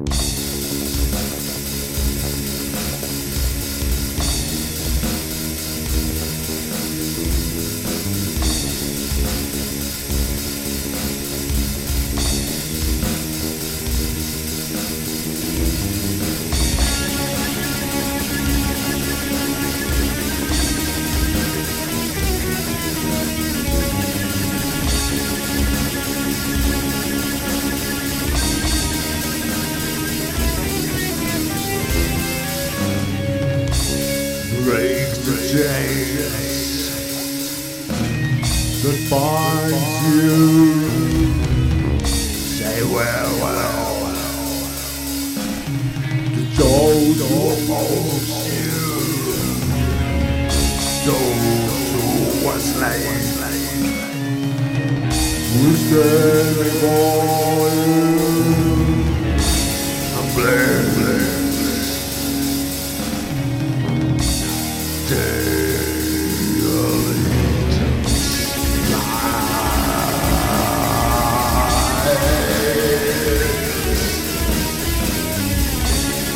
the chains that binds you. Say well, well, to those who oppose you, those who were slain, who stand before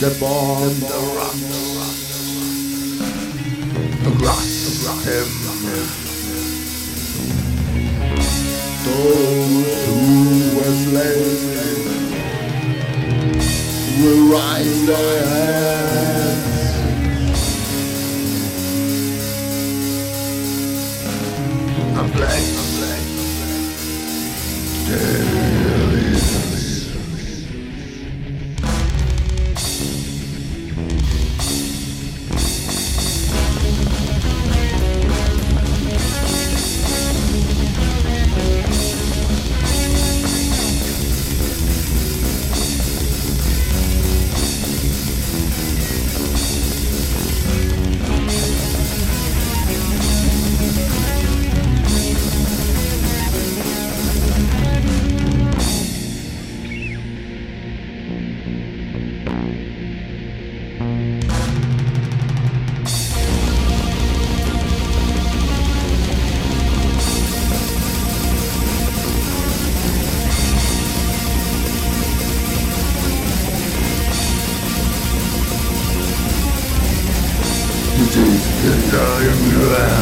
Step on the rocks. Across him. Those who were slain will rise their hands. I'm black, Underground.